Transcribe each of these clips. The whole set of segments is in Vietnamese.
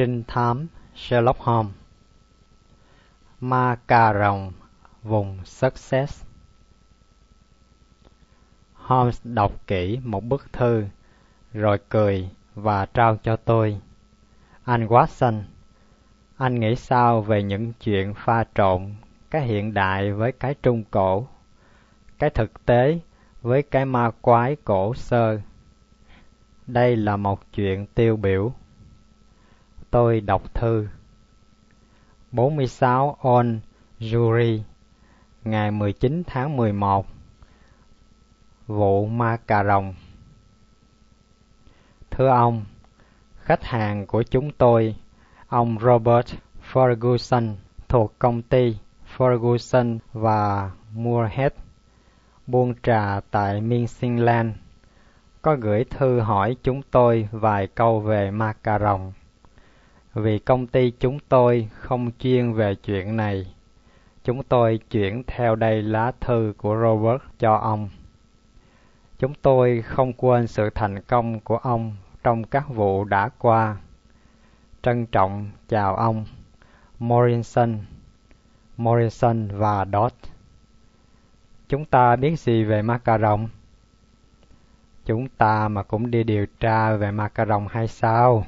Trinh thám Sherlock Holmes Ma cà rồng vùng Success. Holmes đọc kỹ một bức thư, rồi cười và trao cho tôi. Anh Watson, anh nghĩ sao về những chuyện pha trộn cái hiện đại với cái trung cổ, cái thực tế với cái ma quái cổ sơ? Đây là một chuyện tiêu biểu. Tôi đọc thư 46 On Jury ngày 19 tháng 11 Vụ ma cà rồng Thưa ông, khách hàng của chúng tôi, ông Robert Ferguson thuộc công ty Ferguson và Moorhead, buôn trà tại Mincingland, có gửi thư hỏi chúng tôi vài câu về ma cà rồng. Vì công ty chúng tôi không chuyên về chuyện này, chúng tôi chuyển theo đây lá thư của Robert cho ông. Chúng tôi không quên sự thành công của ông trong các vụ đã qua. Trân trọng chào ông Morrison, Morrison và Dot. Chúng ta biết gì về macaron? Chúng ta mà cũng đi điều tra về macaron hay sao?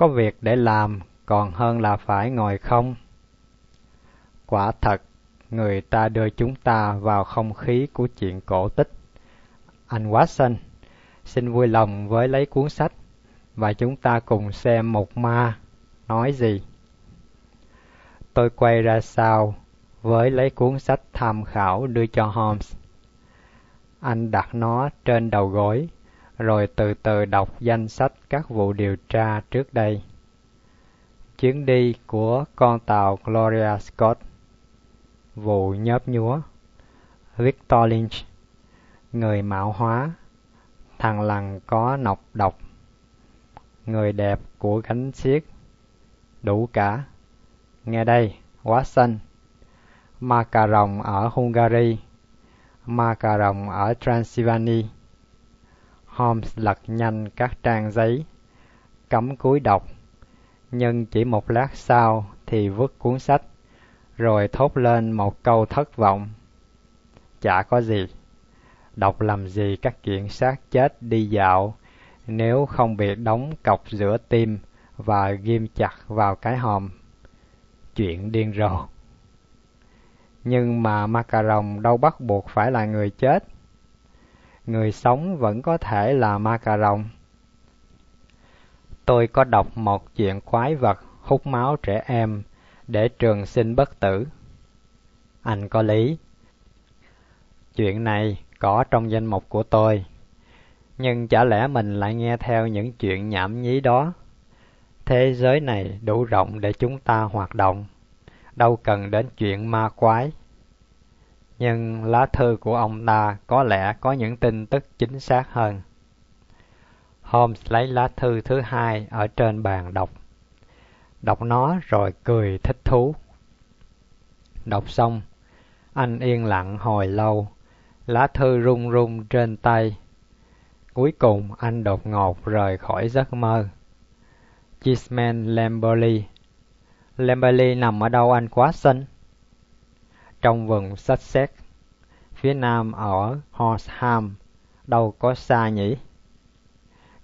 Có việc để làm còn hơn là phải ngồi không. Quả thật, người ta đưa chúng ta vào không khí của chuyện cổ tích. Anh Watson, xin vui lòng với lấy cuốn sách và chúng ta cùng xem một ma nói gì. Tôi quay ra sau với lấy cuốn sách tham khảo đưa cho Holmes. Anh đặt nó trên đầu gối rồi từ từ đọc danh sách các vụ điều tra trước đây. Chuyến đi của con tàu Gloria Scott, vụ nhớp nhúa, Victor Lynch, người mạo hóa, thằng lằn có nọc độc, người đẹp của gánh xiết, đủ cả. Nghe đây, Watson, ma cà rồng ở Hungary, ma cà rồng ở Transylvania, Holmes lật nhanh các trang giấy, cắm cúi đọc, nhưng chỉ một lát sau thì vứt cuốn sách, rồi thốt lên một câu thất vọng. Chả có gì, đọc làm gì các chuyện xác chết đi dạo, nếu không bị đóng cọc giữa tim và ghim chặt vào cái hòm. Chuyện điên rồ. Nhưng mà Macaron đâu bắt buộc phải là người chết người sống vẫn có thể là ma cà rồng. Tôi có đọc một chuyện quái vật hút máu trẻ em để trường sinh bất tử. Anh có lý. Chuyện này có trong danh mục của tôi. Nhưng chả lẽ mình lại nghe theo những chuyện nhảm nhí đó? Thế giới này đủ rộng để chúng ta hoạt động, đâu cần đến chuyện ma quái nhưng lá thư của ông ta có lẽ có những tin tức chính xác hơn. Holmes lấy lá thư thứ hai ở trên bàn đọc. Đọc nó rồi cười thích thú. Đọc xong, anh yên lặng hồi lâu, lá thư rung rung trên tay. Cuối cùng anh đột ngột rời khỏi giấc mơ. Chisman Lamberley Lamberley nằm ở đâu anh quá xinh? Trong vùng Sussex, phía nam ở Horsham, đâu có xa nhỉ?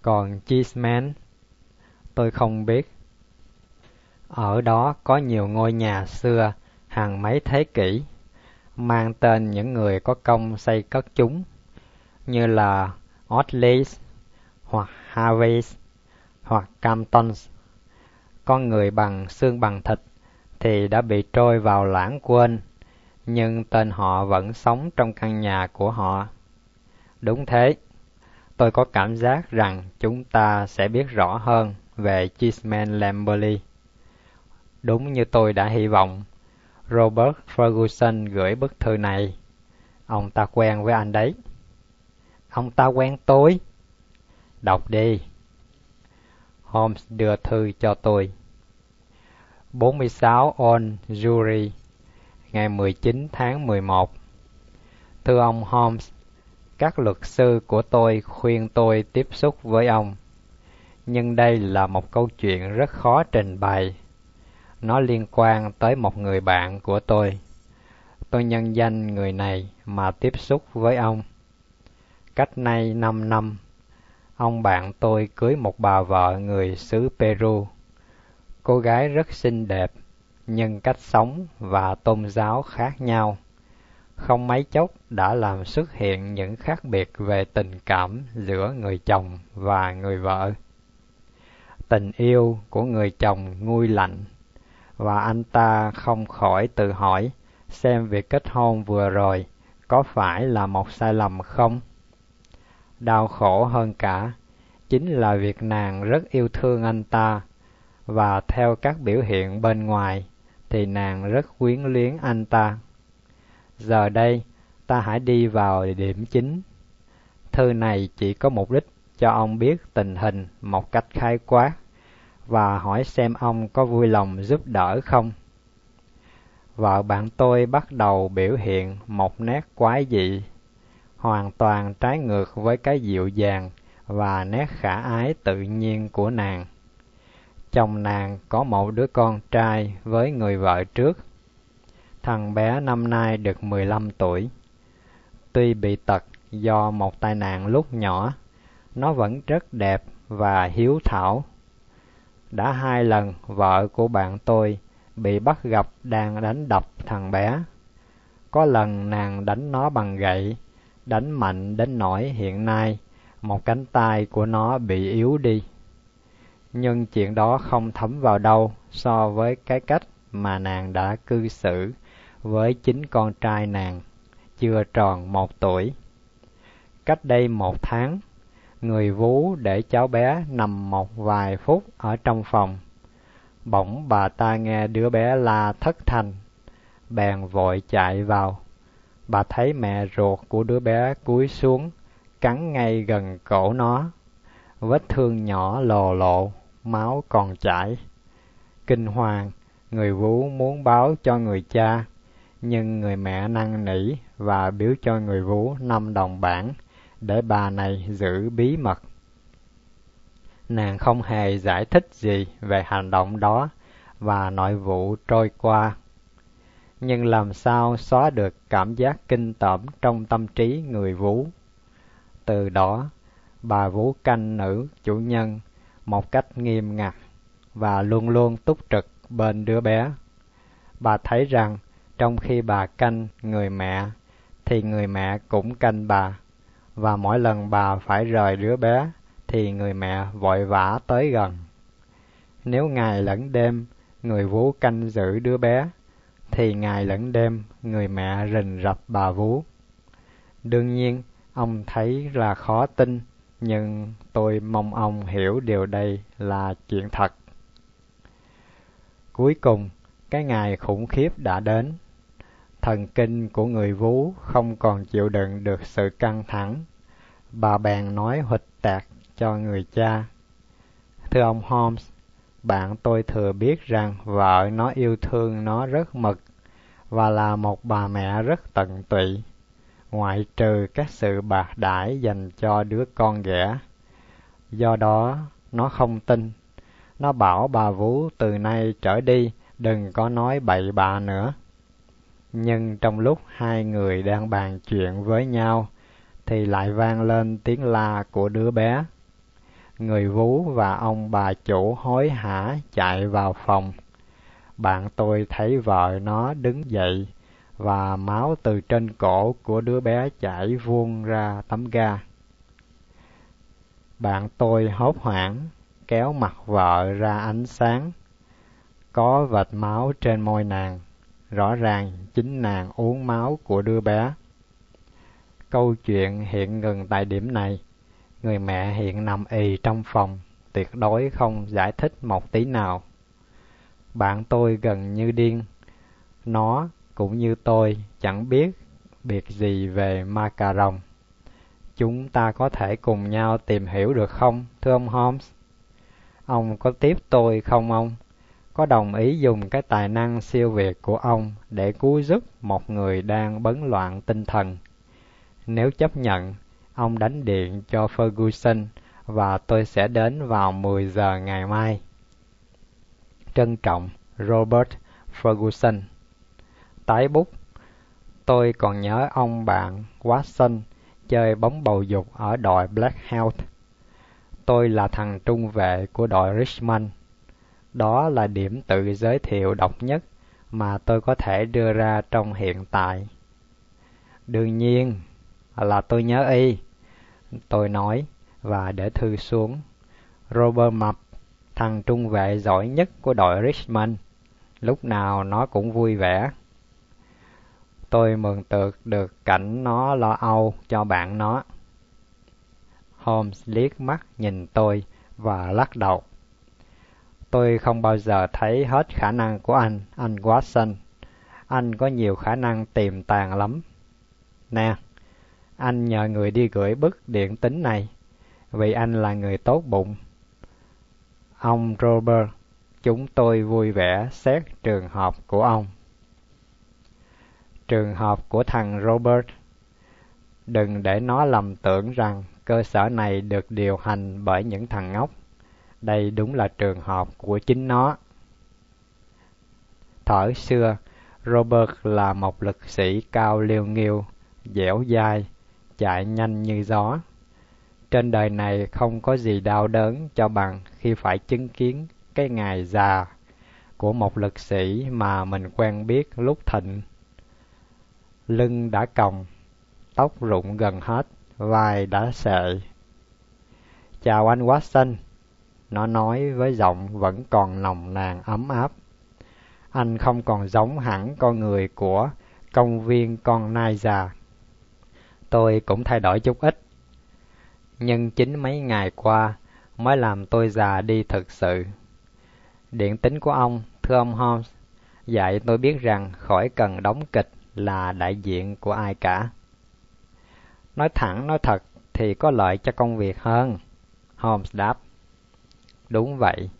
Còn Cheeseman, tôi không biết. Ở đó có nhiều ngôi nhà xưa hàng mấy thế kỷ, mang tên những người có công xây cất chúng, như là Otleys, hoặc Harveys, hoặc Camptons. Con người bằng xương bằng thịt thì đã bị trôi vào lãng quên nhưng tên họ vẫn sống trong căn nhà của họ. Đúng thế, tôi có cảm giác rằng chúng ta sẽ biết rõ hơn về Chisman Lamberley. Đúng như tôi đã hy vọng, Robert Ferguson gửi bức thư này. Ông ta quen với anh đấy. Ông ta quen tôi. Đọc đi. Holmes đưa thư cho tôi. 46 On Jury ngày 19 tháng 11. Thưa ông Holmes, các luật sư của tôi khuyên tôi tiếp xúc với ông. nhưng đây là một câu chuyện rất khó trình bày. Nó liên quan tới một người bạn của tôi. Tôi nhân danh người này mà tiếp xúc với ông. Cách nay năm năm, ông bạn tôi cưới một bà vợ người xứ Peru. Cô gái rất xinh đẹp, nhưng cách sống và tôn giáo khác nhau. Không mấy chốc đã làm xuất hiện những khác biệt về tình cảm giữa người chồng và người vợ. Tình yêu của người chồng nguôi lạnh, và anh ta không khỏi tự hỏi xem việc kết hôn vừa rồi có phải là một sai lầm không? Đau khổ hơn cả chính là việc nàng rất yêu thương anh ta và theo các biểu hiện bên ngoài thì nàng rất quyến luyến anh ta. Giờ đây, ta hãy đi vào điểm chính. Thư này chỉ có mục đích cho ông biết tình hình một cách khai quát và hỏi xem ông có vui lòng giúp đỡ không. Vợ bạn tôi bắt đầu biểu hiện một nét quái dị, hoàn toàn trái ngược với cái dịu dàng và nét khả ái tự nhiên của nàng. Chồng nàng có một đứa con trai với người vợ trước. Thằng bé năm nay được 15 tuổi. Tuy bị tật do một tai nạn lúc nhỏ, nó vẫn rất đẹp và hiếu thảo. Đã hai lần vợ của bạn tôi bị bắt gặp đang đánh đập thằng bé. Có lần nàng đánh nó bằng gậy, đánh mạnh đến nỗi hiện nay một cánh tay của nó bị yếu đi. Nhưng chuyện đó không thấm vào đâu so với cái cách mà nàng đã cư xử với chính con trai nàng, chưa tròn một tuổi. Cách đây một tháng, người vú để cháu bé nằm một vài phút ở trong phòng. Bỗng bà ta nghe đứa bé la thất thanh, bèn vội chạy vào. Bà thấy mẹ ruột của đứa bé cúi xuống, cắn ngay gần cổ nó. Vết thương nhỏ lồ lộ, máu còn chảy. Kinh hoàng, người vú muốn báo cho người cha, nhưng người mẹ năn nỉ và biếu cho người vú năm đồng bảng để bà này giữ bí mật. Nàng không hề giải thích gì về hành động đó và nội vụ trôi qua. Nhưng làm sao xóa được cảm giác kinh tởm trong tâm trí người vú? Từ đó, bà vú canh nữ chủ nhân một cách nghiêm ngặt và luôn luôn túc trực bên đứa bé. Bà thấy rằng trong khi bà canh người mẹ thì người mẹ cũng canh bà và mỗi lần bà phải rời đứa bé thì người mẹ vội vã tới gần. Nếu ngày lẫn đêm người vú canh giữ đứa bé thì ngày lẫn đêm người mẹ rình rập bà vú. Đương nhiên, ông thấy là khó tin, nhưng tôi mong ông hiểu điều đây là chuyện thật. Cuối cùng, cái ngày khủng khiếp đã đến. Thần kinh của người vú không còn chịu đựng được sự căng thẳng. Bà bèn nói huỵch tạc cho người cha. Thưa ông Holmes, bạn tôi thừa biết rằng vợ nó yêu thương nó rất mực và là một bà mẹ rất tận tụy, ngoại trừ các sự bạc đãi dành cho đứa con ghẻ. Do đó, nó không tin. Nó bảo bà Vú từ nay trở đi đừng có nói bậy bạ nữa. Nhưng trong lúc hai người đang bàn chuyện với nhau, thì lại vang lên tiếng la của đứa bé. Người vú và ông bà chủ hối hả chạy vào phòng. Bạn tôi thấy vợ nó đứng dậy và máu từ trên cổ của đứa bé chảy vuông ra tấm ga. Bạn tôi hốt hoảng kéo mặt vợ ra ánh sáng. Có vệt máu trên môi nàng, rõ ràng chính nàng uống máu của đứa bé. Câu chuyện hiện ngừng tại điểm này. Người mẹ hiện nằm ì trong phòng, tuyệt đối không giải thích một tí nào. Bạn tôi gần như điên. Nó, cũng như tôi, chẳng biết biệt gì về ma cà rồng. Chúng ta có thể cùng nhau tìm hiểu được không, thưa ông Holmes? Ông có tiếp tôi không ông? Có đồng ý dùng cái tài năng siêu việt của ông để cứu giúp một người đang bấn loạn tinh thần? Nếu chấp nhận, ông đánh điện cho Ferguson và tôi sẽ đến vào 10 giờ ngày mai. Trân trọng, Robert Ferguson Tái bút Tôi còn nhớ ông bạn Watson chơi bóng bầu dục ở đội Black Health. Tôi là thằng trung vệ của đội Richmond. Đó là điểm tự giới thiệu độc nhất mà tôi có thể đưa ra trong hiện tại. Đương nhiên là tôi nhớ y, tôi nói và để thư xuống. Robert Mập, thằng trung vệ giỏi nhất của đội Richmond, lúc nào nó cũng vui vẻ. Tôi mường tượng được cảnh nó lo âu cho bạn nó. Holmes liếc mắt nhìn tôi và lắc đầu. Tôi không bao giờ thấy hết khả năng của anh, anh Watson. Anh có nhiều khả năng tiềm tàng lắm. Nè, anh nhờ người đi gửi bức điện tính này, vì anh là người tốt bụng. Ông Robert, chúng tôi vui vẻ xét trường hợp của ông. Trường hợp của thằng Robert. Đừng để nó lầm tưởng rằng cơ sở này được điều hành bởi những thằng ngốc. Đây đúng là trường hợp của chính nó. Thở xưa, Robert là một lực sĩ cao liêu nghiêu, dẻo dai, chạy nhanh như gió. Trên đời này không có gì đau đớn cho bằng khi phải chứng kiến cái ngày già của một lực sĩ mà mình quen biết lúc thịnh. Lưng đã còng, tóc rụng gần hết, vai đã sệ. Chào anh Watson, nó nói với giọng vẫn còn nồng nàn ấm áp. Anh không còn giống hẳn con người của công viên con nai già. Tôi cũng thay đổi chút ít. Nhưng chính mấy ngày qua mới làm tôi già đi thực sự. Điện tính của ông, thưa ông Holmes, dạy tôi biết rằng khỏi cần đóng kịch là đại diện của ai cả. Nói thẳng nói thật thì có lợi cho công việc hơn. Holmes đáp. Đúng vậy.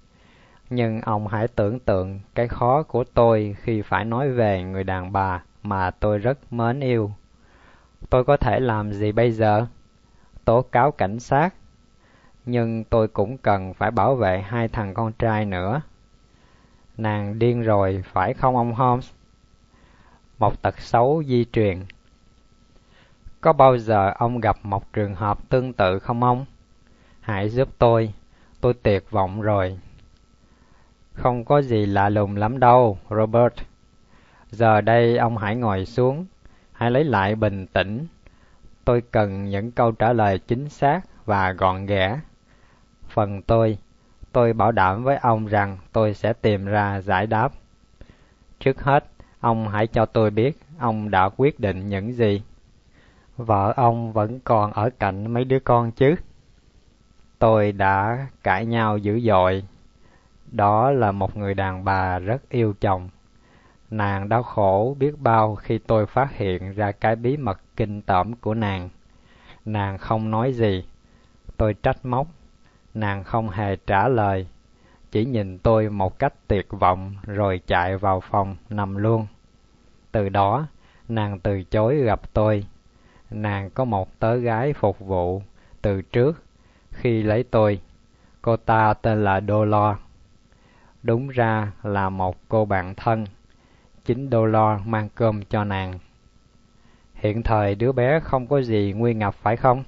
Nhưng ông hãy tưởng tượng cái khó của tôi khi phải nói về người đàn bà mà tôi rất mến yêu. Tôi có thể làm gì bây giờ? Tố cáo cảnh sát. Nhưng tôi cũng cần phải bảo vệ hai thằng con trai nữa. Nàng điên rồi, phải không ông Holmes? Một tật xấu di truyền. Có bao giờ ông gặp một trường hợp tương tự không ông? Hãy giúp tôi, tôi tuyệt vọng rồi. Không có gì lạ lùng lắm đâu, Robert. Giờ đây ông hãy ngồi xuống, hãy lấy lại bình tĩnh. Tôi cần những câu trả lời chính xác và gọn ghẽ. Phần tôi, tôi bảo đảm với ông rằng tôi sẽ tìm ra giải đáp. Trước hết, ông hãy cho tôi biết, ông đã quyết định những gì. Vợ ông vẫn còn ở cạnh mấy đứa con chứ? Tôi đã cãi nhau dữ dội. Đó là một người đàn bà rất yêu chồng. Nàng đau khổ biết bao khi tôi phát hiện ra cái bí mật kinh tởm của nàng. Nàng không nói gì. Tôi trách móc. Nàng không hề trả lời. Chỉ nhìn tôi một cách tuyệt vọng rồi chạy vào phòng nằm luôn. Từ đó, nàng từ chối gặp tôi. Nàng có một tớ gái phục vụ từ trước khi lấy tôi. Cô ta tên là Dolor. Đúng ra là một cô bạn thân. Chính Dolor mang cơm cho nàng. Hiện thời đứa bé không có gì nguy ngập phải không?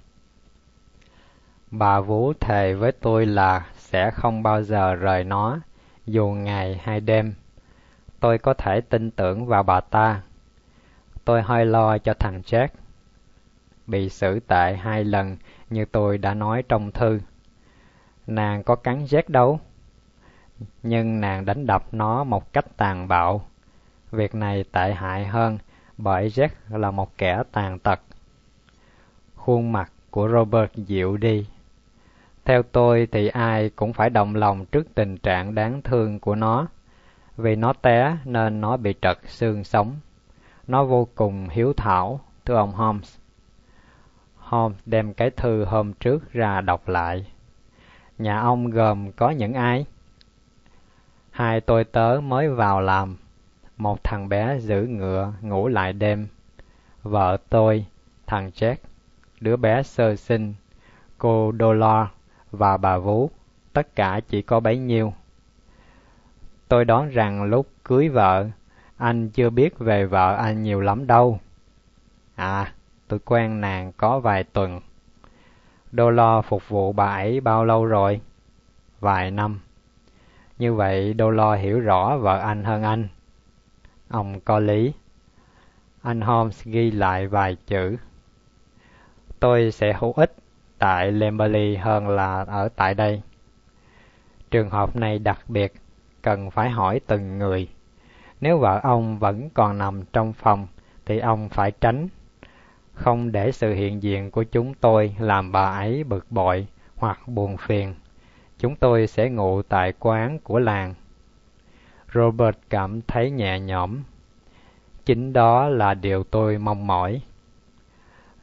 Bà Vũ thề với tôi là sẽ không bao giờ rời nó, dù ngày hay đêm. Tôi có thể tin tưởng vào bà ta. Tôi hơi lo cho thằng Jack. Bị xử tệ hai lần như tôi đã nói trong thư. Nàng có cắn Jack đâu, nhưng nàng đánh đập nó một cách tàn bạo. Việc này tệ hại hơn bởi Jack là một kẻ tàn tật. Khuôn mặt của Robert dịu đi. Theo tôi thì ai cũng phải đồng lòng trước tình trạng đáng thương của nó. Vì nó té nên nó bị trật xương sống. Nó vô cùng hiếu thảo, thưa ông Holmes. Holmes đem cái thư hôm trước ra đọc lại. Nhà ông gồm có những ai? Hai tôi tớ mới vào làm. Một thằng bé giữ ngựa ngủ lại đêm. Vợ tôi, thằng Jack, đứa bé sơ sinh, cô Dollar và bà Vú, tất cả chỉ có bấy nhiêu. Tôi đoán rằng lúc cưới vợ, anh chưa biết về vợ anh nhiều lắm đâu. À, tôi quen nàng có vài tuần. Đô lo phục vụ bà ấy bao lâu rồi? Vài năm. Như vậy Đô lo hiểu rõ vợ anh hơn anh. Ông có lý. Anh Holmes ghi lại vài chữ. Tôi sẽ hữu ích tại Lemberley hơn là ở tại đây. Trường hợp này đặc biệt, cần phải hỏi từng người. Nếu vợ ông vẫn còn nằm trong phòng, thì ông phải tránh. Không để sự hiện diện của chúng tôi làm bà ấy bực bội hoặc buồn phiền. Chúng tôi sẽ ngủ tại quán của làng. Robert cảm thấy nhẹ nhõm. Chính đó là điều tôi mong mỏi.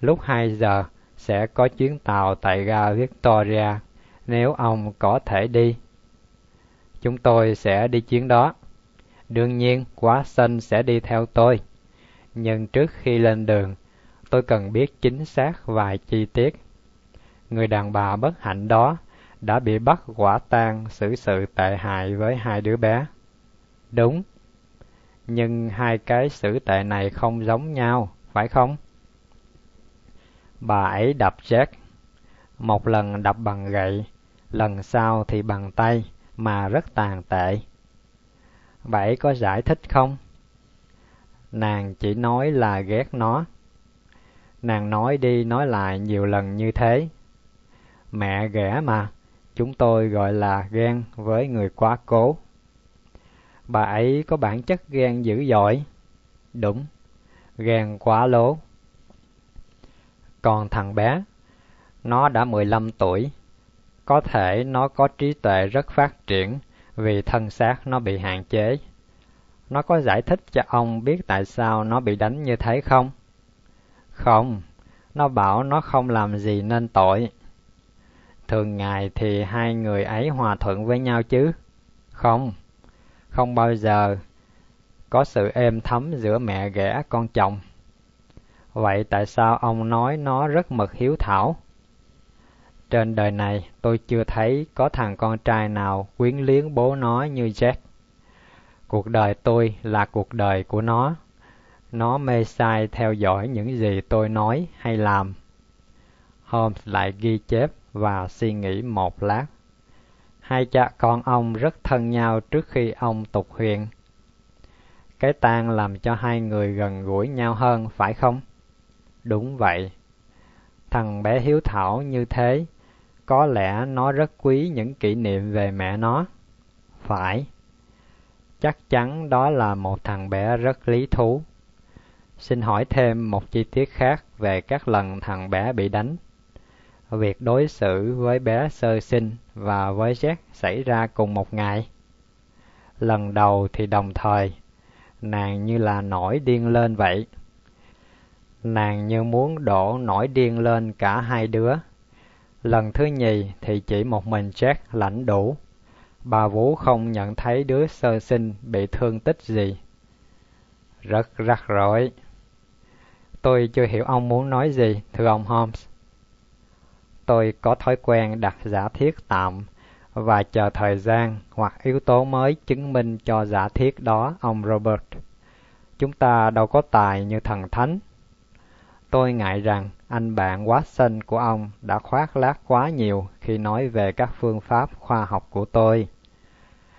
Lúc 2 giờ sẽ có chuyến tàu tại ga Victoria nếu ông có thể đi. Chúng tôi sẽ đi chuyến đó. Đương nhiên, quá Watson sẽ đi theo tôi. Nhưng trước khi lên đường, tôi cần biết chính xác vài chi tiết. Người đàn bà bất hạnh đó đã bị bắt quả tang xử sự tệ hại với hai đứa bé. Đúng, nhưng hai cái xử tệ này không giống nhau, phải không? Bà ấy đập Jack. Một lần đập bằng gậy, lần sau thì bằng tay, mà rất tàn tệ. Vậy có giải thích không? Nàng chỉ nói là ghét nó. Nàng nói đi nói lại nhiều lần như thế. Mẹ ghẻ mà, chúng tôi gọi là ghen với người quá cố. Bà ấy có bản chất ghen dữ dội. Đúng, ghen quá lố. Còn thằng bé, nó đã 15 tuổi. Có thể nó có trí tuệ rất phát triển vì thân xác nó bị hạn chế. Nó có giải thích cho ông biết tại sao nó bị đánh như thế không? Không, nó bảo nó không làm gì nên tội. Thường ngày thì hai người ấy hòa thuận với nhau chứ? Không, không bao giờ có sự êm thấm giữa mẹ ghẻ con chồng. Vậy tại sao ông nói nó rất mực hiếu thảo? Trên đời này tôi chưa thấy có thằng con trai nào quyến liếng bố nó như Jack. Cuộc đời tôi là cuộc đời của nó. Nó mê sai theo dõi những gì tôi nói hay làm. Holmes lại ghi chép và suy nghĩ một lát. Hai cha con ông rất thân nhau trước khi ông tục huyền. Cái tang làm cho hai người gần gũi nhau hơn, phải không? Đúng vậy. Thằng bé hiếu thảo như thế, có lẽ nó rất quý những kỷ niệm về mẹ nó. Phải. Chắc chắn đó là một thằng bé rất lý thú. Xin hỏi thêm một chi tiết khác về các lần thằng bé bị đánh. Việc đối xử với bé sơ sinh và với Jack xảy ra cùng một ngày. Lần đầu thì đồng thời, nàng như là nổi điên lên vậy. Nàng như muốn đổ nổi điên lên cả hai đứa. Lần thứ nhì thì chỉ một mình Jack lãnh đủ. Bà Vũ không nhận thấy đứa sơ sinh bị thương tích gì. Rất rắc rối. Tôi chưa hiểu ông muốn nói gì, thưa ông Holmes. Tôi có thói quen đặt giả thiết tạm và chờ thời gian hoặc yếu tố mới chứng minh cho giả thiết đó, ông Robert. Chúng ta đâu có tài như thần thánh. Tôi ngại rằng anh bạn Watson của ông đã khoác lác quá nhiều khi nói về các phương pháp khoa học của tôi.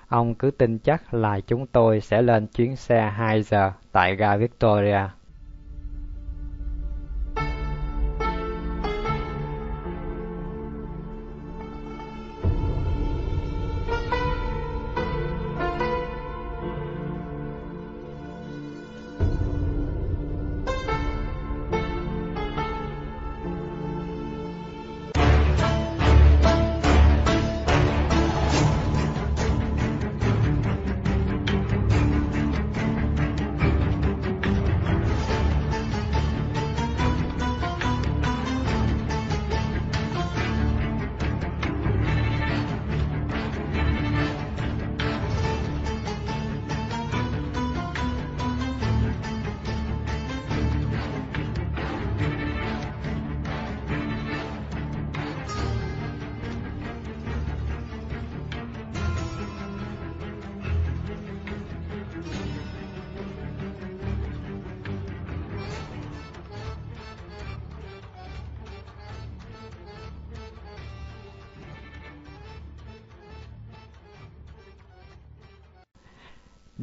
Ông cứ tin chắc là chúng tôi sẽ lên chuyến xe 2 giờ tại ga Victoria.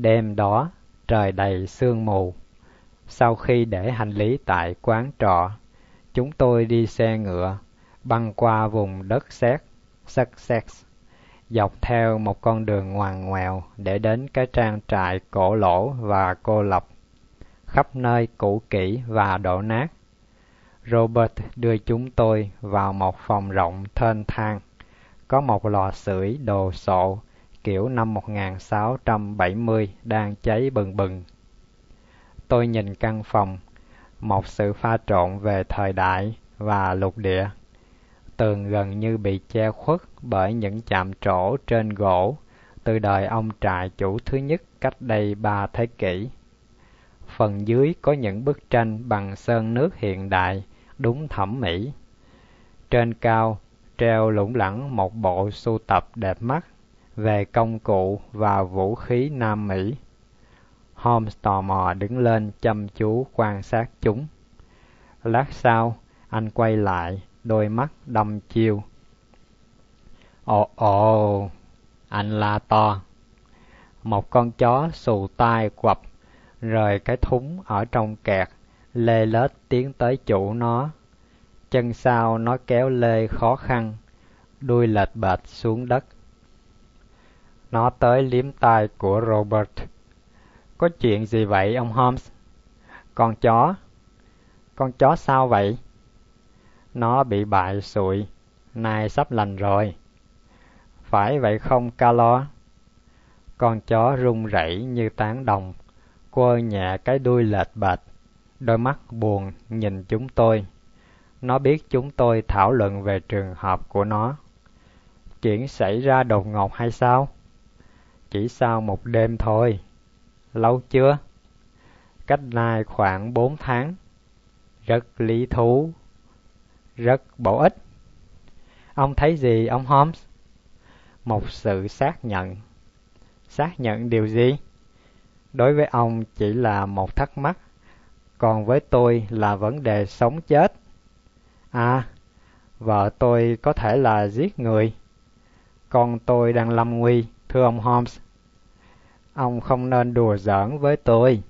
Đêm đó, trời đầy sương mù. Sau khi để hành lý tại quán trọ, chúng tôi đi xe ngựa, băng qua vùng đất sét, Sussex, dọc theo một con đường ngoằn ngoèo để đến cái trang trại cổ lỗ và cô lập, khắp nơi cũ kỹ và đổ nát. Robert đưa chúng tôi vào một phòng rộng thênh thang, có một lò sưởi đồ sộ kiểu năm 1670 đang cháy bừng bừng. Tôi nhìn căn phòng, một sự pha trộn về thời đại và lục địa. Tường gần như bị che khuất bởi những chạm trổ trên gỗ từ đời ông trại chủ thứ nhất cách đây ba thế kỷ. Phần dưới có những bức tranh bằng sơn nước hiện đại, đúng thẩm mỹ. Trên cao treo lủng lẳng một bộ sưu tập đẹp mắt về công cụ và vũ khí Nam Mỹ. Holmes tò mò đứng lên chăm chú quan sát chúng. Lát sau, anh quay lại, đôi mắt đăm chiêu. Ồ ồ, anh la to. Một con chó xù tai quặp, rời cái thúng ở trong kẹt, lê lết tiến tới chủ nó. Chân sau nó kéo lê khó khăn, đuôi lệch bệt xuống đất. Nó tới liếm tai của Robert. Có chuyện gì vậy ông Holmes? Con chó. Con chó sao vậy? Nó bị bại sụi, nay sắp lành rồi. Phải vậy không Calo? Con chó run rẩy như tán đồng, quơ nhẹ cái đuôi lệch bệch, đôi mắt buồn nhìn chúng tôi. Nó biết chúng tôi thảo luận về trường hợp của nó. Chuyện xảy ra đột ngột hay sao? Chỉ sau một đêm thôi. Lâu chưa? Cách nay khoảng bốn tháng. Rất lý thú. Rất bổ ích. Ông thấy gì ông Holmes? Một sự xác nhận. Xác nhận điều gì? Đối với ông chỉ là một thắc mắc, còn với tôi là vấn đề sống chết. À, vợ tôi có thể là giết người. Con tôi đang lâm nguy, thưa ông Holmes. Ông không nên đùa giỡn với tôi.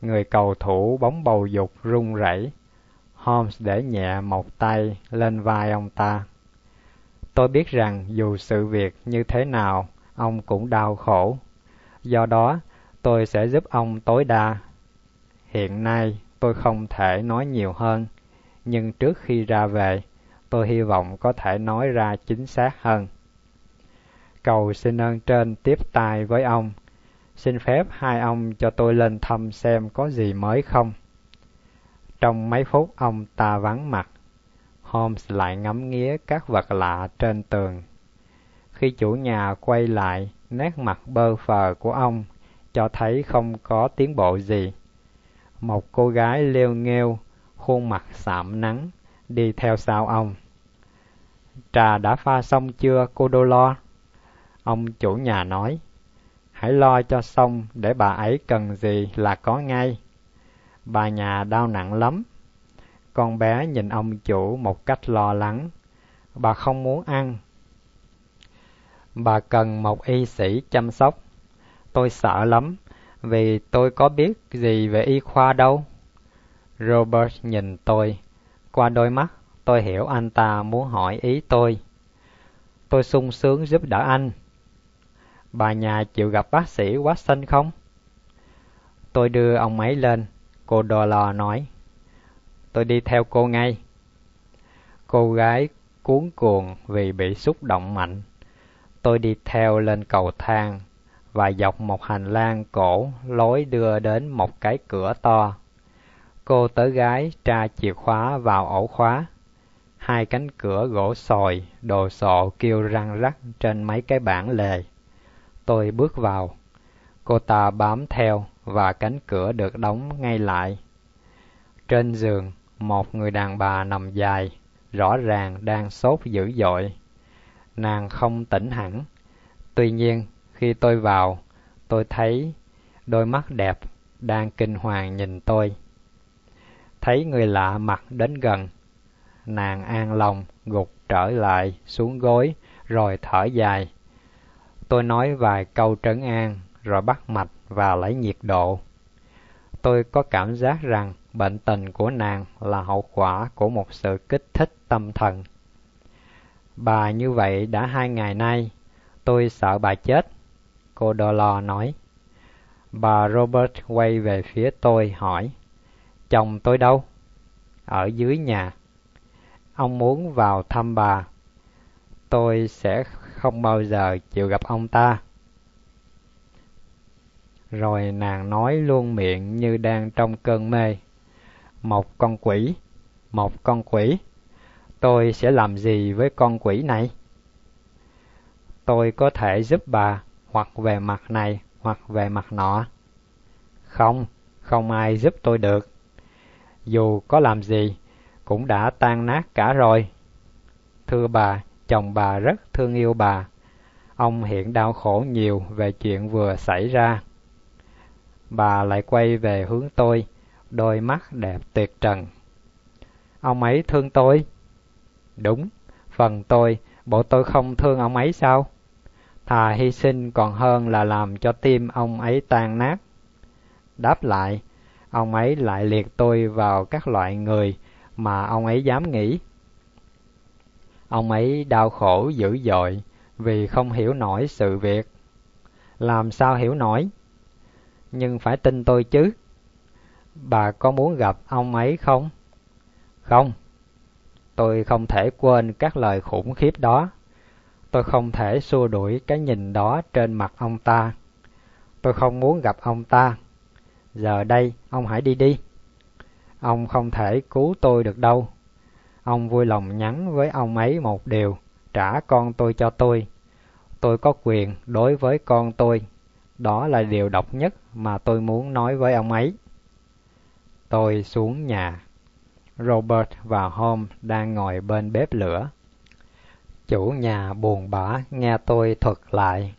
Người cầu thủ bóng bầu dục run rẩy. Holmes để nhẹ một tay lên vai ông ta. Tôi biết rằng dù sự việc như thế nào, ông cũng đau khổ. Do đó, tôi sẽ giúp ông tối đa. Hiện nay, tôi không thể nói nhiều hơn, nhưng trước khi ra về, tôi hy vọng có thể nói ra chính xác hơn cầu xin ơn trên tiếp tài với ông. Xin phép hai ông cho tôi lên thăm xem có gì mới không. Trong mấy phút ông ta vắng mặt, Holmes lại ngắm nghía các vật lạ trên tường. Khi chủ nhà quay lại, nét mặt bơ phờ của ông cho thấy không có tiến bộ gì. Một cô gái lêu nghêu, khuôn mặt sạm nắng, đi theo sau ông. Trà đã pha xong chưa cô Đô Lo? Ông chủ nhà nói, hãy lo cho xong để bà ấy cần gì là có ngay. Bà nhà đau nặng lắm. Con bé nhìn ông chủ một cách lo lắng. Bà không muốn ăn. Bà cần một y sĩ chăm sóc. Tôi sợ lắm, vì tôi có biết gì về y khoa đâu. Robert nhìn tôi. Qua đôi mắt, tôi hiểu anh ta muốn hỏi ý tôi. Tôi sung sướng giúp đỡ anh. Bà nhà chịu gặp bác sĩ Watson không? Tôi đưa ông ấy lên, cô đò lò nói. Tôi đi theo cô ngay. Cô gái cuốn cuồng vì bị xúc động mạnh. Tôi đi theo lên cầu thang và dọc một hành lang cổ lối đưa đến một cái cửa to. Cô tớ gái tra chìa khóa vào ổ khóa. Hai cánh cửa gỗ sồi, đồ sộ kêu răng rắc trên mấy cái bảng lề. Tôi bước vào. Cô ta bám theo và cánh cửa được đóng ngay lại. Trên giường, một người đàn bà nằm dài, rõ ràng đang sốt dữ dội. Nàng không tỉnh hẳn. Tuy nhiên, khi tôi vào, tôi thấy đôi mắt đẹp đang kinh hoàng nhìn tôi. Thấy người lạ mặt đến gần, nàng an lòng gục trở lại xuống gối rồi thở dài. Tôi nói vài câu trấn an, rồi bắt mạch và lấy nhiệt độ. Tôi có cảm giác rằng bệnh tình của nàng là hậu quả của một sự kích thích tâm thần. Bà như vậy đã hai ngày nay, tôi sợ bà chết, cô Dolo nói. Bà Robert quay về phía tôi hỏi, chồng tôi đâu? Ở dưới nhà. Ông muốn vào thăm bà. Tôi sẽ không bao giờ chịu gặp ông ta. Rồi nàng nói luôn miệng như đang trong cơn mê. Một con quỷ, một con quỷ. Tôi sẽ làm gì với con quỷ này? Tôi có thể giúp bà hoặc về mặt này hoặc về mặt nọ. Không, không ai giúp tôi được. Dù có làm gì, cũng đã tan nát cả rồi. Thưa bà, chồng bà rất thương yêu bà. Ông hiện đau khổ nhiều về chuyện vừa xảy ra. Bà lại quay về hướng tôi, đôi mắt đẹp tuyệt trần. Ông ấy thương tôi? Đúng, phần tôi, bộ tôi không thương ông ấy sao? Thà hy sinh còn hơn là làm cho tim ông ấy tan nát. Đáp lại, ông ấy lại liệt tôi vào các loại người mà ông ấy dám nghĩ. Ông ấy đau khổ dữ dội vì không hiểu nổi sự việc. Làm sao hiểu nổi? Nhưng phải tin tôi chứ. Bà có muốn gặp ông ấy không? Không. Tôi không thể quên các lời khủng khiếp đó. Tôi không thể xua đuổi cái nhìn đó trên mặt ông ta. Tôi không muốn gặp ông ta. Giờ đây, ông hãy đi đi. Ông không thể cứu tôi được đâu. Ông vui lòng nhắn với ông ấy một điều, trả con tôi cho tôi. Tôi có quyền đối với con tôi. Đó là điều độc nhất mà tôi muốn nói với ông ấy. Tôi xuống nhà. Robert và Holmes đang ngồi bên bếp lửa. Chủ nhà buồn bã nghe tôi thuật lại.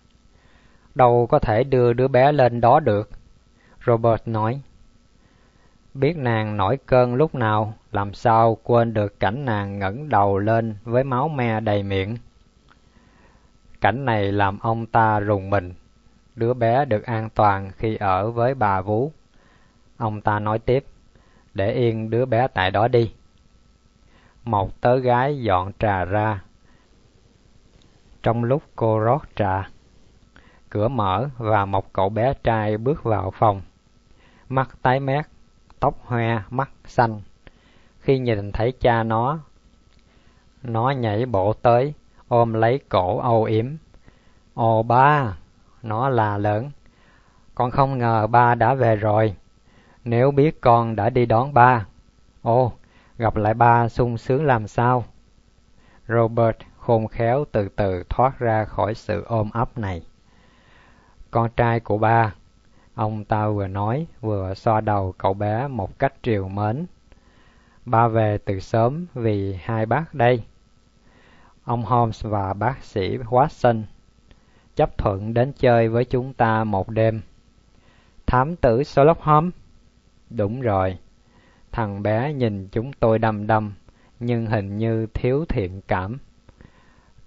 Đâu có thể đưa đứa bé lên đó được. Robert nói. Biết nàng nổi cơn lúc nào, làm sao quên được cảnh nàng ngẩng đầu lên với máu me đầy miệng. Cảnh này làm ông ta rùng mình. Đứa bé được an toàn khi ở với bà Vú. Ông ta nói tiếp, để yên đứa bé tại đó đi. Một tớ gái dọn trà ra. Trong lúc cô rót trà, cửa mở và một cậu bé trai bước vào phòng. Mắt tái mét, tóc hoe, mắt xanh. Khi nhìn thấy cha nó, nó nhảy bộ tới, ôm lấy cổ âu yếm. Ồ ba, nó là lớn. Con không ngờ ba đã về rồi. Nếu biết con đã đi đón ba. Ồ, gặp lại ba sung sướng làm sao? Robert khôn khéo từ từ thoát ra khỏi sự ôm ấp này. Con trai của ba, ông ta vừa nói vừa xoa đầu cậu bé một cách triều mến. Ba về từ sớm vì hai bác đây. Ông Holmes và bác sĩ Watson chấp thuận đến chơi với chúng ta một đêm. Thám tử Sherlock Holmes? Đúng rồi. Thằng bé nhìn chúng tôi đăm đăm, nhưng hình như thiếu thiện cảm.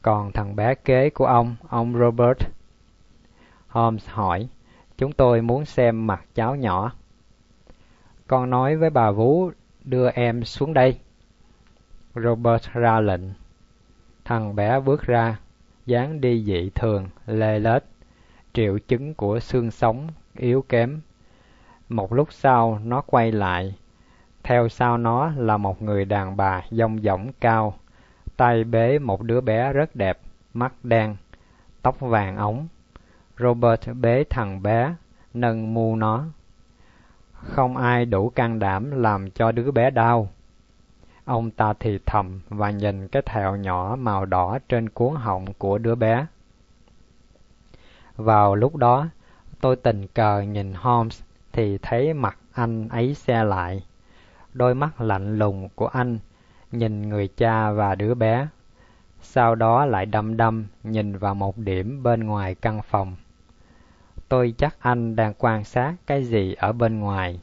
Còn thằng bé kế của ông, ông Robert? Holmes hỏi, chúng tôi muốn xem mặt cháu nhỏ. Con nói với bà Vú đưa em xuống đây. Robert ra lệnh. Thằng bé bước ra, dáng đi dị thường, lê lết, triệu chứng của xương sống yếu kém. Một lúc sau nó quay lại, theo sau nó là một người đàn bà dông dỏng cao, tay bế một đứa bé rất đẹp, mắt đen, tóc vàng ống. Robert bế thằng bé, nâng mu nó. Không ai đủ can đảm làm cho đứa bé đau. Ông ta thì thầm và nhìn cái thẹo nhỏ màu đỏ trên cuốn họng của đứa bé. Vào lúc đó, tôi tình cờ nhìn Holmes thì thấy mặt anh ấy xe lại. Đôi mắt lạnh lùng của anh nhìn người cha và đứa bé. Sau đó lại đăm đăm nhìn vào một điểm bên ngoài căn phòng. Tôi chắc anh đang quan sát cái gì ở bên ngoài.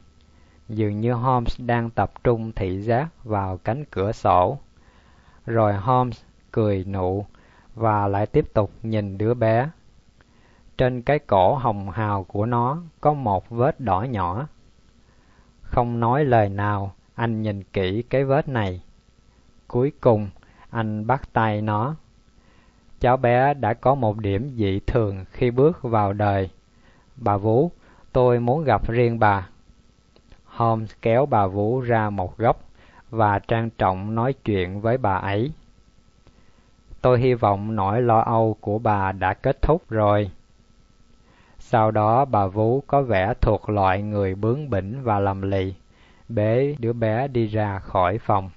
Dường như Holmes đang tập trung thị giác vào cánh cửa sổ. Rồi Holmes cười nụ và lại tiếp tục nhìn đứa bé. trên cái cổ hồng hào của nó có một vết đỏ nhỏ. Không nói lời nào, anh nhìn kỹ cái vết này. Cuối cùng, anh bắt tay nó. Cháu bé đã có một điểm dị thường khi bước vào đời. Bà Vũ, tôi muốn gặp riêng bà. Holmes kéo bà Vũ ra một góc và trang trọng nói chuyện với bà ấy. Tôi hy vọng nỗi lo âu của bà đã kết thúc rồi. Sau đó bà Vũ có vẻ thuộc loại người bướng bỉnh và lầm lì, bế đứa bé đi ra khỏi phòng.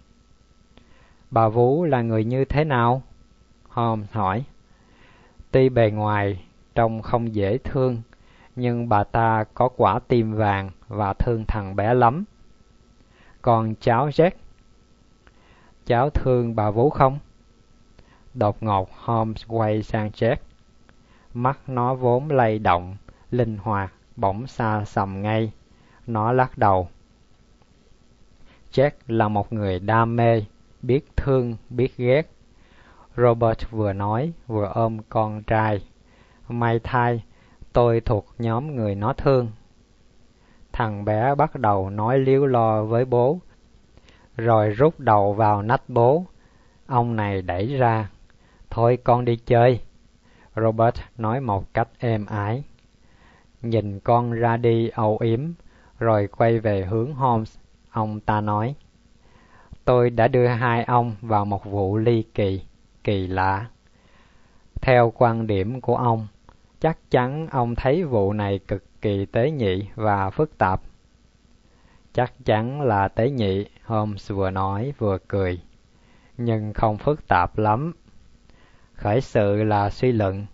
Bà Vũ là người như thế nào? Holmes hỏi. Tuy bề ngoài trông không dễ thương, nhưng bà ta có quả tim vàng và thương thằng bé lắm. Còn cháu Jack? Cháu thương bà Vú không? Đột ngột Holmes quay sang Jack. Mắt nó vốn lay động, linh hoạt, bỗng xa sầm ngay. Nó lắc đầu. Jack là một người đam mê, biết thương, biết ghét. Robert vừa nói, vừa ôm con trai. May thay, tôi thuộc nhóm người nó thương. Thằng bé bắt đầu nói liếu lo với bố, rồi rút đầu vào nách bố. Ông này đẩy ra. Thôi con đi chơi. Robert nói một cách êm ái. Nhìn con ra đi âu yếm, rồi quay về hướng Holmes. Ông ta nói, Tôi đã đưa hai ông vào một vụ ly kỳ, kỳ lạ. Theo quan điểm của ông, chắc chắn ông thấy vụ này cực kỳ tế nhị và phức tạp. Chắc chắn là tế nhị, Holmes vừa nói vừa cười, nhưng không phức tạp lắm. Khởi sự là suy luận.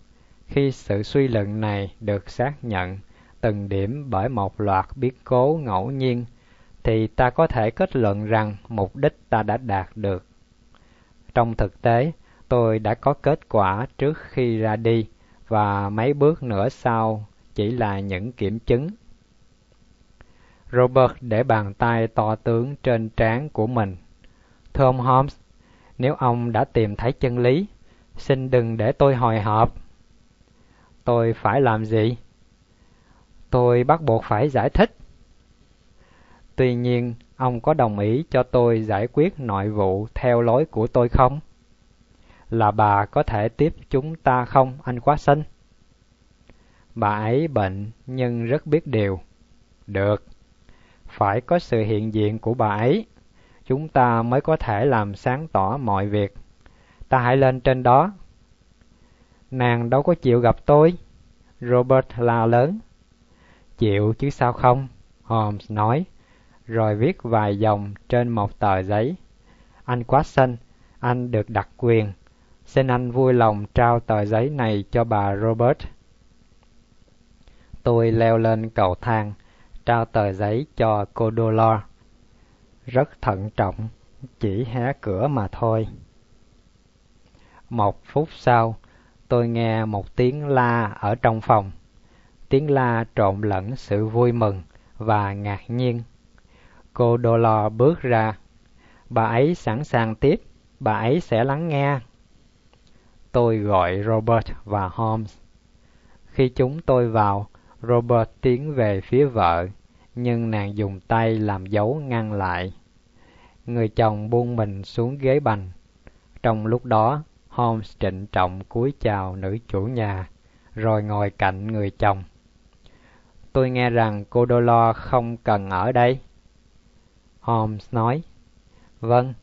Khi sự suy luận này được xác nhận từng điểm bởi một loạt biến cố ngẫu nhiên, thì ta có thể kết luận rằng mục đích ta đã đạt được. Trong thực tế, tôi đã có kết quả trước khi ra đi và mấy bước nữa sau chỉ là những kiểm chứng. Robert để bàn tay to tướng trên trán của mình. Thưa Holmes, nếu ông đã tìm thấy chân lý, xin đừng để tôi hồi hộp. Tôi phải làm gì? Tôi bắt buộc phải giải thích. Tuy nhiên, ông có đồng ý cho tôi giải quyết nội vụ theo lối của tôi không? Là bà có thể tiếp chúng ta không, anh quá sinh? Bà ấy bệnh nhưng rất biết điều. Được, phải có sự hiện diện của bà ấy, chúng ta mới có thể làm sáng tỏ mọi việc. Ta hãy lên trên đó. Nàng đâu có chịu gặp tôi. Robert la lớn. Chịu chứ sao không? Holmes nói, rồi viết vài dòng trên một tờ giấy. Anh quá xanh, anh được đặc quyền. Xin anh vui lòng trao tờ giấy này cho bà Robert. Tôi leo lên cầu thang, trao tờ giấy cho cô Dolor. Rất thận trọng, chỉ hé cửa mà thôi. Một phút sau, tôi nghe một tiếng la ở trong phòng. Tiếng la trộn lẫn sự vui mừng và ngạc nhiên. Cô Dolor bước ra. Bà ấy sẵn sàng tiếp, bà ấy sẽ lắng nghe. Tôi gọi Robert và Holmes. Khi chúng tôi vào, Robert tiến về phía vợ, nhưng nàng dùng tay làm dấu ngăn lại. Người chồng buông mình xuống ghế bành. Trong lúc đó, Holmes trịnh trọng cúi chào nữ chủ nhà, rồi ngồi cạnh người chồng. Tôi nghe rằng cô Dolor không cần ở đây. Holmes nói, Vâng,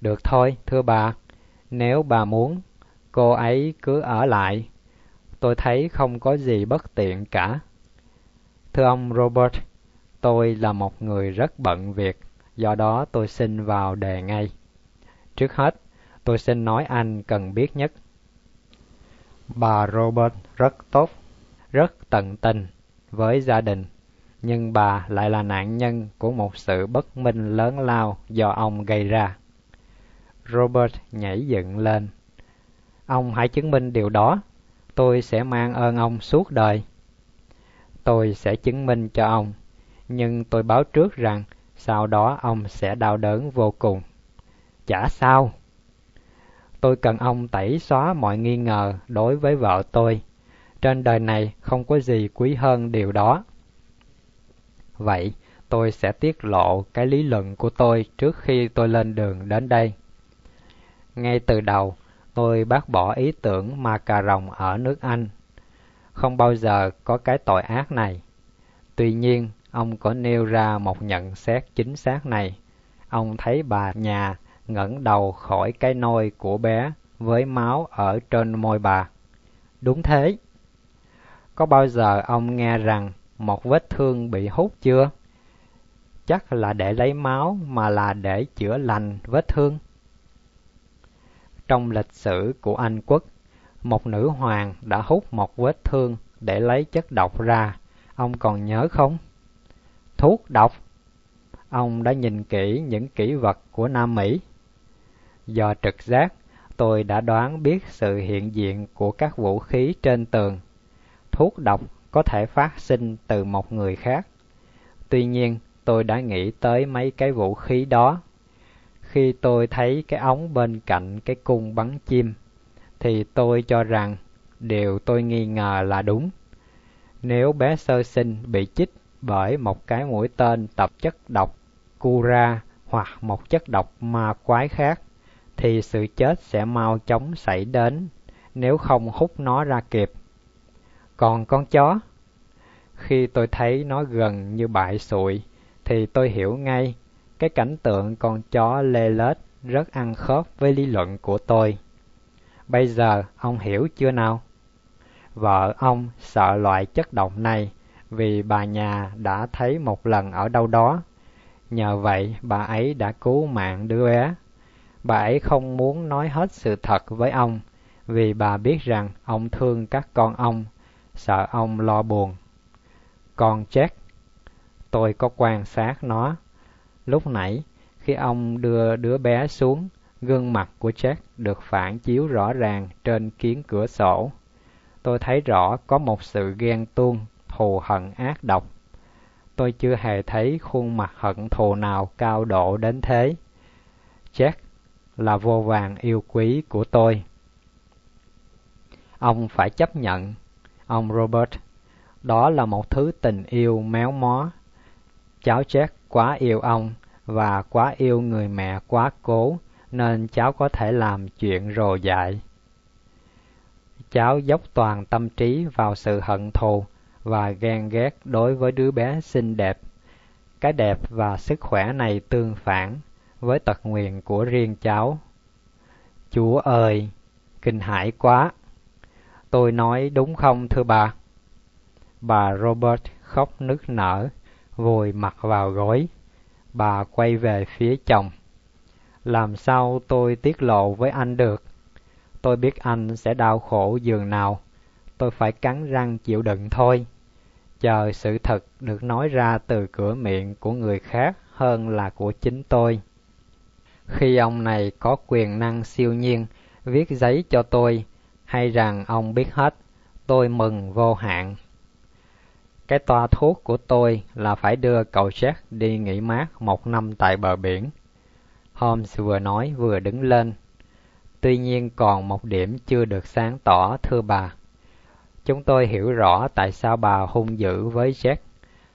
được thôi, thưa bà. Nếu bà muốn, cô ấy cứ ở lại. Tôi thấy không có gì bất tiện cả. Thưa ông Robert, tôi là một người rất bận việc, do đó tôi xin vào đề ngay. Trước hết, tôi xin nói anh cần biết nhất. Bà Robert rất tốt, rất tận tình với gia đình, nhưng bà lại là nạn nhân của một sự bất minh lớn lao do ông gây ra. Robert nhảy dựng lên. Ông hãy chứng minh điều đó, tôi sẽ mang ơn ông suốt đời. Tôi sẽ chứng minh cho ông, nhưng tôi báo trước rằng sau đó ông sẽ đau đớn vô cùng. Chả sao. Tôi cần ông tẩy xóa mọi nghi ngờ đối với vợ tôi. Trên đời này không có gì quý hơn điều đó. Vậy, tôi sẽ tiết lộ cái lý luận của tôi trước khi tôi lên đường đến đây. Ngay từ đầu, tôi bác bỏ ý tưởng mà cà rồng ở nước Anh. Không bao giờ có cái tội ác này. Tuy nhiên, ông có nêu ra một nhận xét chính xác này. Ông thấy bà nhà ngẩng đầu khỏi cái nôi của bé với máu ở trên môi bà. Đúng thế. Có bao giờ ông nghe rằng một vết thương bị hút chưa? Chắc là để lấy máu mà là để chữa lành vết thương. Trong lịch sử của Anh quốc, một nữ hoàng đã hút một vết thương để lấy chất độc ra. Ông còn nhớ không? Thuốc độc. Ông đã nhìn kỹ những kỹ vật của Nam Mỹ. Do trực giác, tôi đã đoán biết sự hiện diện của các vũ khí trên tường. Thuốc độc có thể phát sinh từ một người khác. Tuy nhiên, tôi đã nghĩ tới mấy cái vũ khí đó. Khi tôi thấy cái ống bên cạnh cái cung bắn chim, thì tôi cho rằng điều tôi nghi ngờ là đúng. Nếu bé sơ sinh bị chích bởi một cái mũi tên tập chất độc cura hoặc một chất độc ma quái khác, thì sự chết sẽ mau chóng xảy đến nếu không hút nó ra kịp. Còn con chó, khi tôi thấy nó gần như bại sụi, thì tôi hiểu ngay cái cảnh tượng con chó lê lết rất ăn khớp với lý luận của tôi. Bây giờ ông hiểu chưa nào? Vợ ông sợ loại chất độc này vì bà nhà đã thấy một lần ở đâu đó. Nhờ vậy bà ấy đã cứu mạng đứa bé. Bà ấy không muốn nói hết sự thật với ông vì bà biết rằng ông thương các con ông, sợ ông lo buồn. Còn Jack, tôi có quan sát nó. Lúc nãy, khi ông đưa đứa bé xuống, gương mặt của Jack được phản chiếu rõ ràng trên kiến cửa sổ. Tôi thấy rõ có một sự ghen tuông, thù hận ác độc. Tôi chưa hề thấy khuôn mặt hận thù nào cao độ đến thế. Jack là vô vàng yêu quý của tôi. Ông phải chấp nhận, ông Robert, đó là một thứ tình yêu méo mó. Cháu Jack quá yêu ông và quá yêu người mẹ quá cố nên cháu có thể làm chuyện rồ dại. Cháu dốc toàn tâm trí vào sự hận thù và ghen ghét đối với đứa bé xinh đẹp. Cái đẹp và sức khỏe này tương phản với tật nguyền của riêng cháu. Chúa ơi, kinh hãi quá! Tôi nói đúng không thưa bà? Bà Robert khóc nức nở, vùi mặt vào gối. Bà quay về phía chồng. Làm sao tôi tiết lộ với anh được? Tôi biết anh sẽ đau khổ giường nào. Tôi phải cắn răng chịu đựng thôi. Chờ sự thật được nói ra từ cửa miệng của người khác hơn là của chính tôi. Khi ông này có quyền năng siêu nhiên viết giấy cho tôi, hay rằng ông biết hết, tôi mừng vô hạn. Cái toa thuốc của tôi là phải đưa cậu Jack đi nghỉ mát một năm tại bờ biển. Holmes vừa nói vừa đứng lên. Tuy nhiên còn một điểm chưa được sáng tỏ, thưa bà. Chúng tôi hiểu rõ tại sao bà hung dữ với Jack.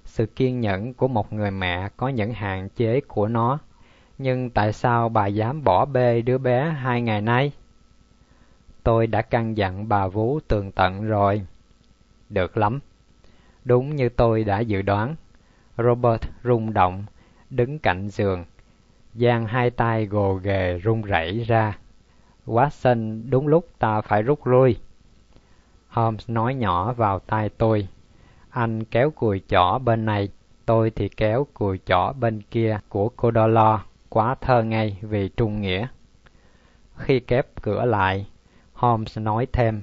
Sự kiên nhẫn của một người mẹ có những hạn chế của nó. Nhưng tại sao bà dám bỏ bê đứa bé hai ngày nay? Tôi đã căn dặn bà Vú tường tận rồi. Được lắm. Đúng như tôi đã dự đoán. Robert rung động, đứng cạnh giường, giang hai tay gồ ghề run rẩy ra. Watson, đúng lúc ta phải rút lui. Holmes nói nhỏ vào tai tôi. Anh kéo cùi chỏ bên này, tôi thì kéo cùi chỏ bên kia của cô đo lo, quá thơ ngay vì trung nghĩa. Khi kép cửa lại, Holmes nói thêm,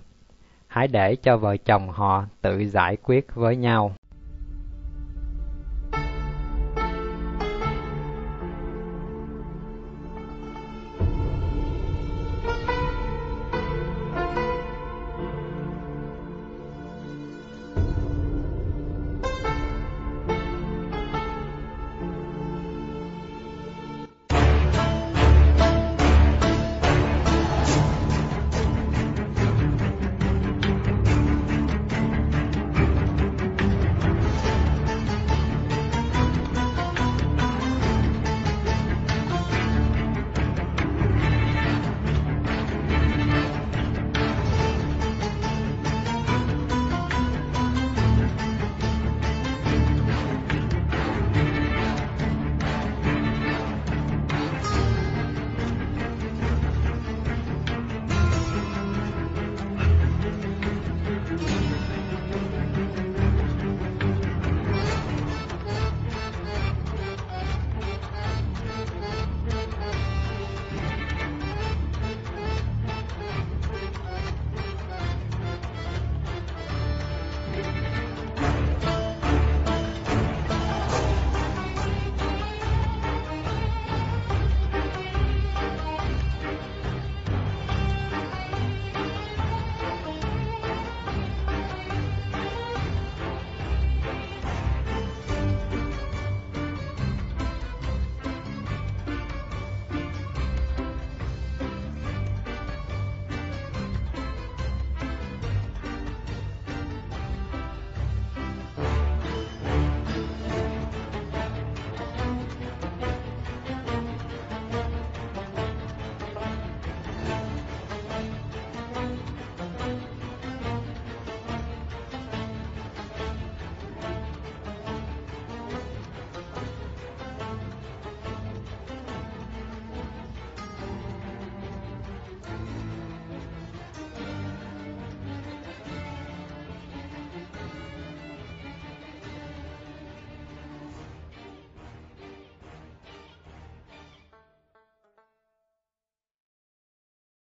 hãy để cho vợ chồng họ tự giải quyết với nhau.